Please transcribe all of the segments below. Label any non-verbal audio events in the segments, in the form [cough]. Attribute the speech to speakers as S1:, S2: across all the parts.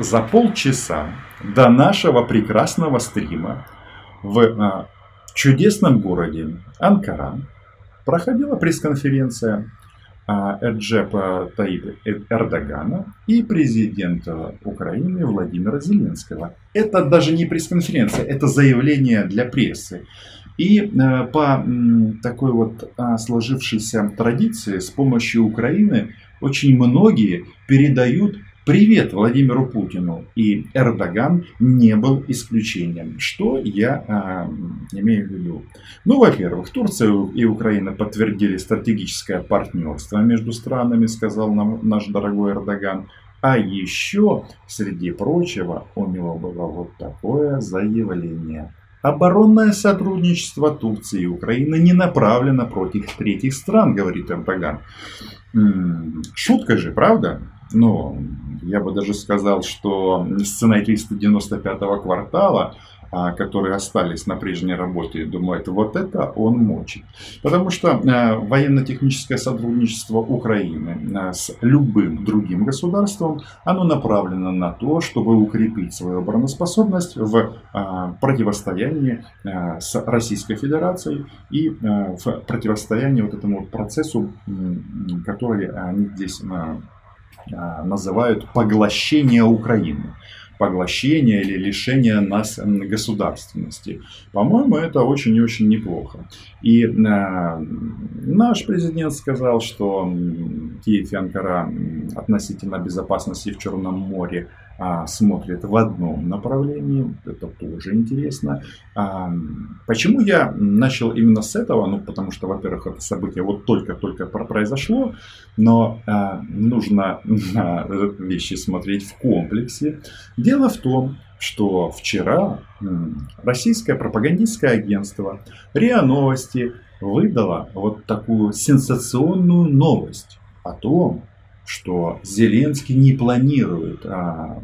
S1: за полчаса до нашего прекрасного стрима в а, чудесном городе Анкара проходила пресс-конференция а, Эрджепа Таиба Эрдогана и президента Украины Владимира Зеленского. Это даже не пресс-конференция, это заявление для прессы. И а, по такой вот сложившейся традиции с помощью Украины очень многие передают привет Владимиру Путину. И Эрдоган не был исключением. Что я а, имею в виду? Ну, во-первых, Турция и Украина подтвердили стратегическое партнерство между странами, сказал нам наш дорогой Эрдоган. А еще, среди прочего, у него было вот такое заявление. Оборонное сотрудничество Турции и Украины не направлено против третьих стран, говорит Эрдоган. Шутка же, правда? Но я бы даже сказал, что сценаристы 95-го квартала, а, которые остались на прежней работе, думают, вот это он мочит. Потому что а, военно-техническое сотрудничество Украины а, с любым другим государством, оно направлено на то, чтобы укрепить свою обороноспособность в противостоянии с Российской Федерацией и в противостоянии вот этому процессу, который они здесь называют поглощение Украины. Поглощение или лишение нас государственности. По-моему, это очень и очень неплохо. И э, наш президент сказал, что Киев и Анкара относительно безопасности в Черном море а, смотрит в одном направлении. Это тоже интересно. А, почему я начал именно с этого? Ну, потому что, во-первых, это событие вот только-только произошло, но а, нужно на вещи смотреть в комплексе. Дело в том, что вчера российское пропагандистское агентство РИА Новости выдало вот такую сенсационную новость о том, что Зеленский не планирует а,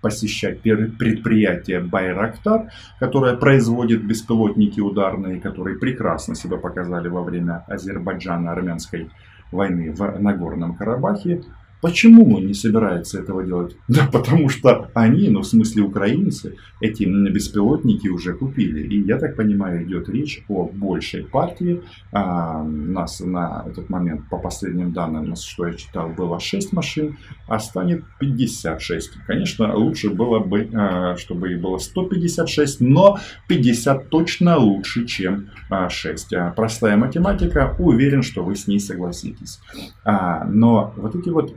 S1: посещать предприятие Байрактар, которое производит беспилотники ударные, которые прекрасно себя показали во время Азербайджана-армянской войны в Нагорном Карабахе. Почему он не собирается этого делать? [laughs] Да потому что они, ну в смысле украинцы, эти беспилотники уже купили. И я так понимаю, идет речь о большей партии. А, у нас на этот момент, по последним данным, что я читал, было 6 машин, а станет 56. Конечно, лучше было бы, а, чтобы их было 156, но 50 точно лучше, чем 6. А, простая математика, уверен, что вы с ней согласитесь. А, но вот эти вот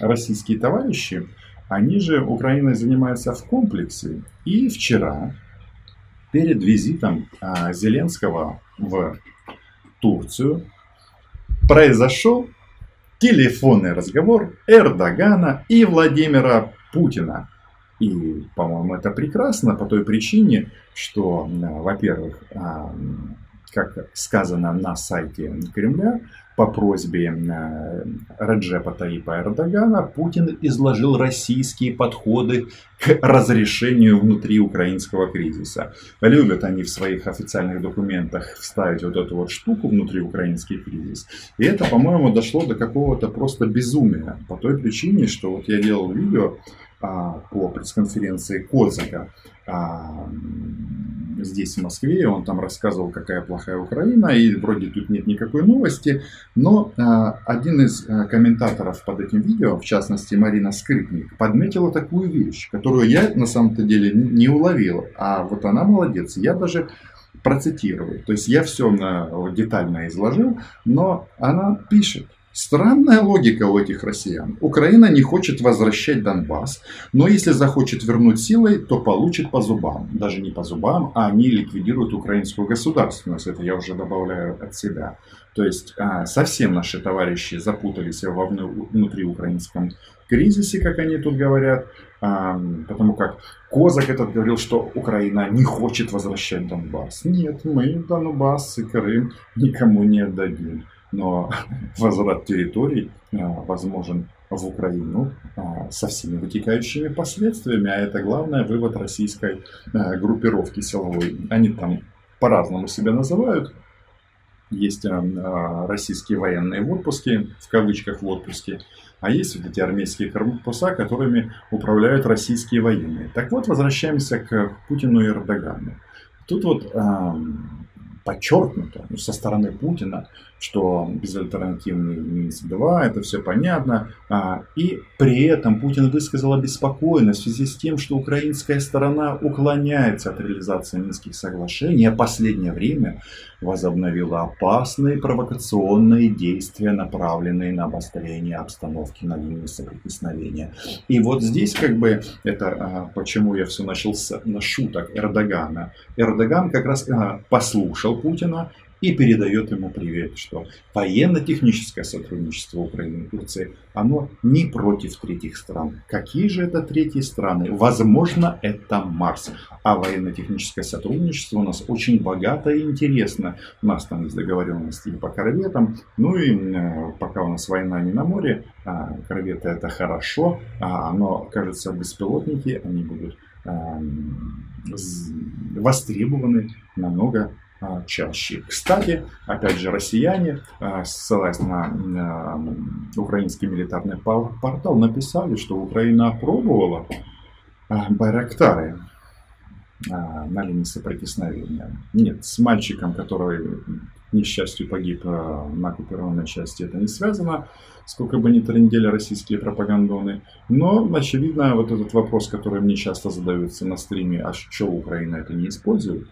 S1: российские товарищи, они же Украиной занимаются в комплексе. И вчера, перед визитом а, Зеленского в Турцию, произошел телефонный разговор Эрдогана и Владимира Путина. И, по-моему, это прекрасно по той причине, что, во-первых, а, как сказано на сайте Кремля, по просьбе э, Раджепа Таипа Эрдогана Путин изложил российские подходы к разрешению внутри украинского кризиса. Любят они в своих официальных документах вставить вот эту вот штуку внутри украинский кризис. И это, по-моему, дошло до какого-то просто безумия. По той причине, что вот я делал видео по пресс-конференции Козака а, здесь, в Москве. Он там рассказывал, какая плохая Украина, и вроде тут нет никакой новости. Но а, один из а, комментаторов под этим видео, в частности Марина Скрипник, подметила такую вещь, которую я на самом-то деле не уловил. А вот она молодец. Я даже процитирую. То есть я все на, детально изложил, но она пишет. Странная логика у этих россиян. Украина не хочет возвращать Донбасс, но если захочет вернуть силой, то получит по зубам. Даже не по зубам, а они ликвидируют украинскую государственность. Это я уже добавляю от себя. То есть а, совсем наши товарищи запутались во внутриукраинском кризисе, как они тут говорят. А, потому как Козак этот говорил, что Украина не хочет возвращать Донбасс. Нет, мы Донбасс и Крым никому не отдадим но [laughs] возврат территорий а, возможен в Украину а, со всеми вытекающими последствиями, а это главное вывод российской а, группировки силовой. Они там по-разному себя называют. Есть российские военные в отпуске, в кавычках в отпуске, а есть вот эти армейские корпуса, которыми управляют российские военные. Так вот, возвращаемся к Путину и Эрдогану. Тут вот подчеркнуто ну, со стороны Путина, что безальтернативный Минск-2, это все понятно. А, и при этом Путин высказал обеспокоенность в связи с тем, что украинская сторона уклоняется от реализации Минских соглашений, а последнее время возобновила опасные провокационные действия, направленные на обострение обстановки на линии соприкосновения. И вот здесь как бы это а, почему я все начал с на шуток Эрдогана. Эрдоган как раз а, послушал Путина и передает ему привет, что военно-техническое сотрудничество Украины и Турции, оно не против третьих стран. Какие же это третьи страны? Возможно, это Марс. А военно-техническое сотрудничество у нас очень богато и интересно. У нас там есть договоренности по корветам. Ну и э, пока у нас война не на море, а корветы это хорошо, а, но, кажется, беспилотники, они будут эм, востребованы намного чаще. Кстати, опять же, россияне, а, ссылаясь на украинский милитарный портал, написали, что Украина опробовала а, Байрактары на линии соприкосновения. Нет, с мальчиком, который, к несчастью, погиб на оккупированной части, это не связано, сколько бы ни трендели российские пропагандоны. Но, очевидно, вот этот вопрос, который мне часто задаются на стриме, а что Украина это не использует,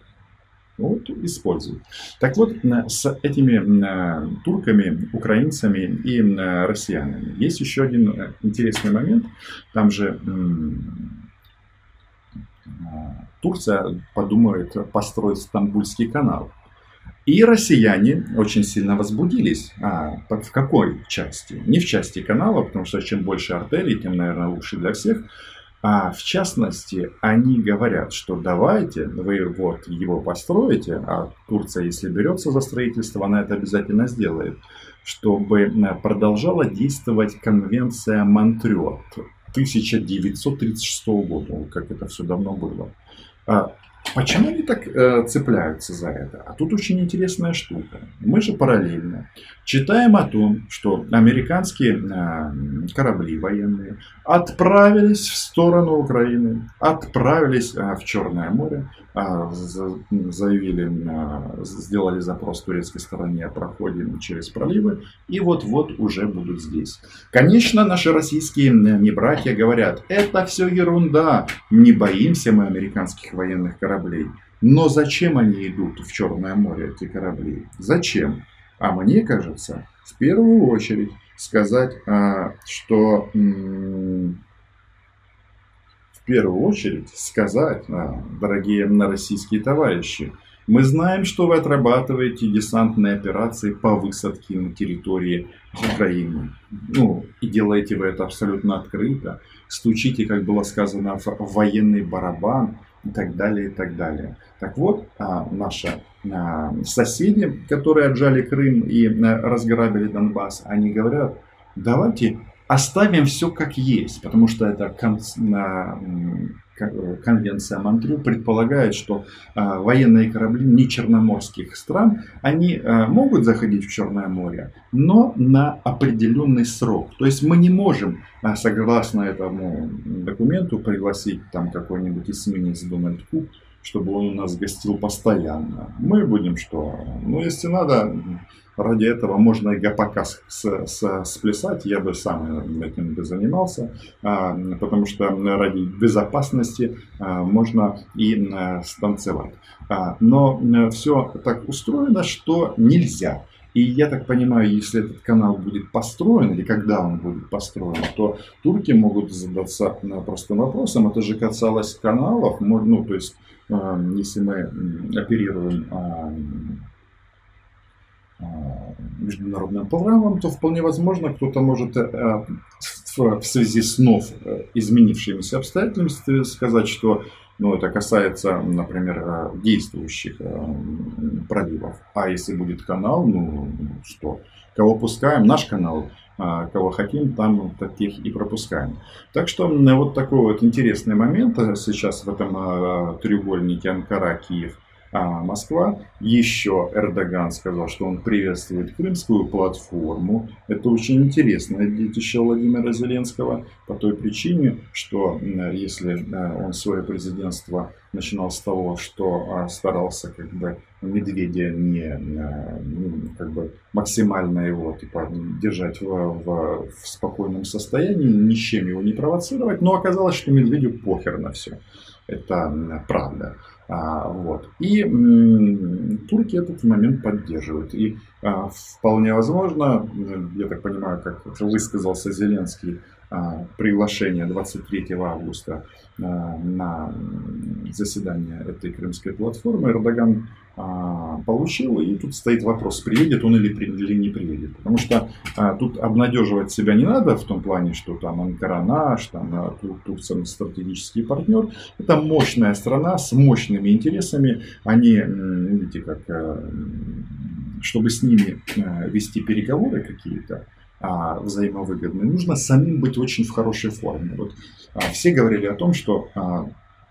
S1: вот, используют. Так вот, с этими турками, украинцами и россиянами есть еще один э, интересный момент. Там же Турция подумает построить Стамбульский канал. И россияне очень сильно возбудились. А, в какой части? Не в части канала, потому что чем больше артелей, тем, наверное, лучше для всех. А в частности, они говорят, что давайте вы вот его построите, а Турция, если берется за строительство, она это обязательно сделает, чтобы э, продолжала действовать конвенция Монтрё 1936 года, как это все давно было. Почему они так э, цепляются за это? А тут очень интересная штука. Мы же параллельно читаем о том, что американские э, корабли военные отправились в сторону Украины, отправились э, в Черное море, э, заявили, э, сделали запрос турецкой стороне о проходе через проливы, и вот-вот уже будут здесь. Конечно, наши российские небратья говорят, это все ерунда, не боимся мы американских военных кораблей кораблей. Но зачем они идут в Черное море, эти корабли? Зачем? А мне кажется, в первую очередь сказать, а, что в первую очередь сказать, а, дорогие российские товарищи, мы знаем, что вы отрабатываете десантные операции по высадке на территории Украины. Ну, и делаете вы это абсолютно открыто. Стучите, как было сказано, в военный барабан и так далее, и так далее. Так вот, а, наши а, соседи, которые отжали Крым и а, разграбили Донбасс, они говорят, давайте оставим все как есть, потому что это конвенция Монтрю предполагает, что а, военные корабли не черноморских стран, они а, могут заходить в Черное море, но на определенный срок. То есть мы не можем, а, согласно этому документу, пригласить там какой-нибудь эсминец Дональд Кук, чтобы он у нас гостил постоянно. Мы будем что? Ну, если надо, ради этого можно и гопоказ с, с, сплясать, я бы сам этим бы занимался, а, потому что ради безопасности а, можно и а, станцевать. Но все так устроено, что нельзя. И я так понимаю, если этот канал будет построен, или когда он будет построен, то турки могут задаться простым вопросом. Это же касалось каналов, ну, то есть, если мы оперируем Э, международным программам, то вполне возможно кто-то может э, в связи с вновь э, изменившимися обстоятельствами сказать, что ну, это касается, например, действующих проливов. А если будет канал, ну что, кого пускаем, наш канал, а кого хотим, там таких и пропускаем. Так что вот такой вот интересный момент сейчас в этом треугольнике Анкара-Киев а Москва. Еще Эрдоган сказал, что он приветствует крымскую платформу. Это очень интересное детище Владимира Зеленского по той причине, что если он свое президентство начинал с того, что а, старался как бы медведя не, а, не как бы максимально его типа, держать в, в, в спокойном состоянии, ни с чем его не провоцировать, но оказалось, что медведю похер на все. Это правда. А, вот. И м, турки этот момент поддерживают. И а, вполне возможно, я так понимаю, как высказался Зеленский, приглашение 23 августа а, на заседание этой крымской платформы Эрдоган а, получил. И тут стоит вопрос, приедет он или, или не приедет. Потому что тут обнадеживать себя не надо в том плане, что там Анкара наш, там Турция стратегический партнер. Это мощная страна с мощными интересами. Они, видите, как чтобы с ними вести переговоры какие-то, а, взаимовыгодны, нужно самим быть очень в хорошей форме. Вот, а, все говорили о том, что а,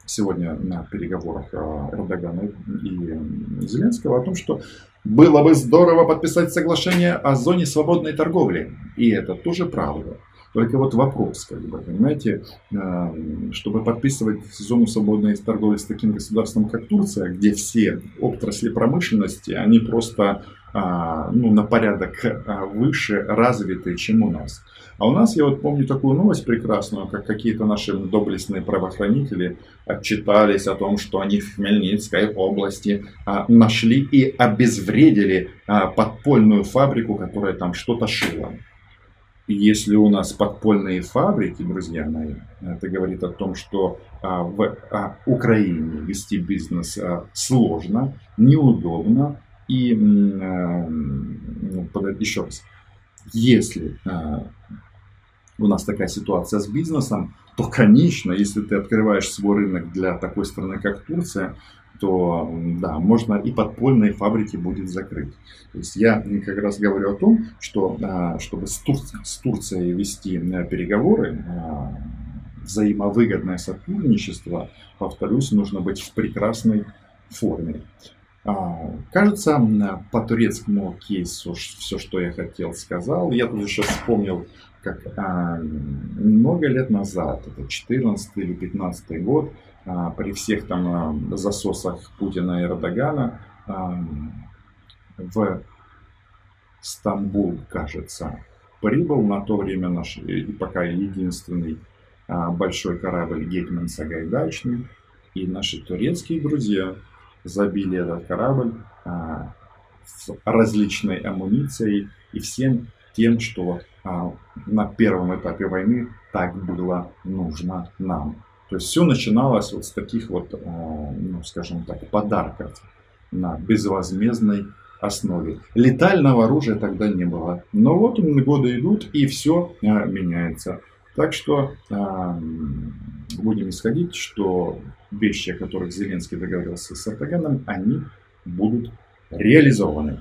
S1: сегодня на переговорах а, Эрдогана и Зеленского о том, что было бы здорово подписать соглашение о зоне свободной торговли. И это тоже правда. Только вот вопрос, как бы, понимаете, чтобы подписывать зону свободной торговли с таким государством, как Турция, где все отрасли промышленности, они просто а, ну, на порядок а, выше развитые, чем у нас. А у нас, я вот помню такую новость прекрасную, как какие-то наши доблестные правоохранители отчитались о том, что они в Хмельницкой области а, нашли и обезвредили подпольную фабрику, которая там что-то шила. Если у нас подпольные фабрики, друзья мои, это говорит о том, что в Украине вести бизнес сложно, неудобно, и э, ну, еще раз, если э, у нас такая ситуация с бизнесом, то, конечно, если ты открываешь свой рынок для такой страны, как Турция, то да, можно и подпольные фабрики будет закрыть. То есть я как раз говорю о том, что э, чтобы с, Тур... с Турцией вести переговоры, взаимовыгодное сотрудничество, повторюсь, нужно быть в прекрасной форме. А, кажется, по турецкому кейсу все, что я хотел, сказал. Я тут еще вспомнил, как а, много лет назад, это 14 или 15 год, а, при всех там засосах Путина и Эрдогана в Стамбул, кажется, прибыл на то время наш, и пока единственный большой корабль Гетман Сагайдачный, и наши турецкие друзья – забили этот корабль а, с различной амуницией и всем тем, что а, на первом этапе войны так было нужно нам. То есть все начиналось вот с таких вот, а, ну, скажем так, подарков на безвозмездной основе. Летального оружия тогда не было. Но вот годы идут и все а, меняется. Так что а, будем исходить, что вещи, о которых Зеленский договорился с Эрдоганом, они будут реализованы.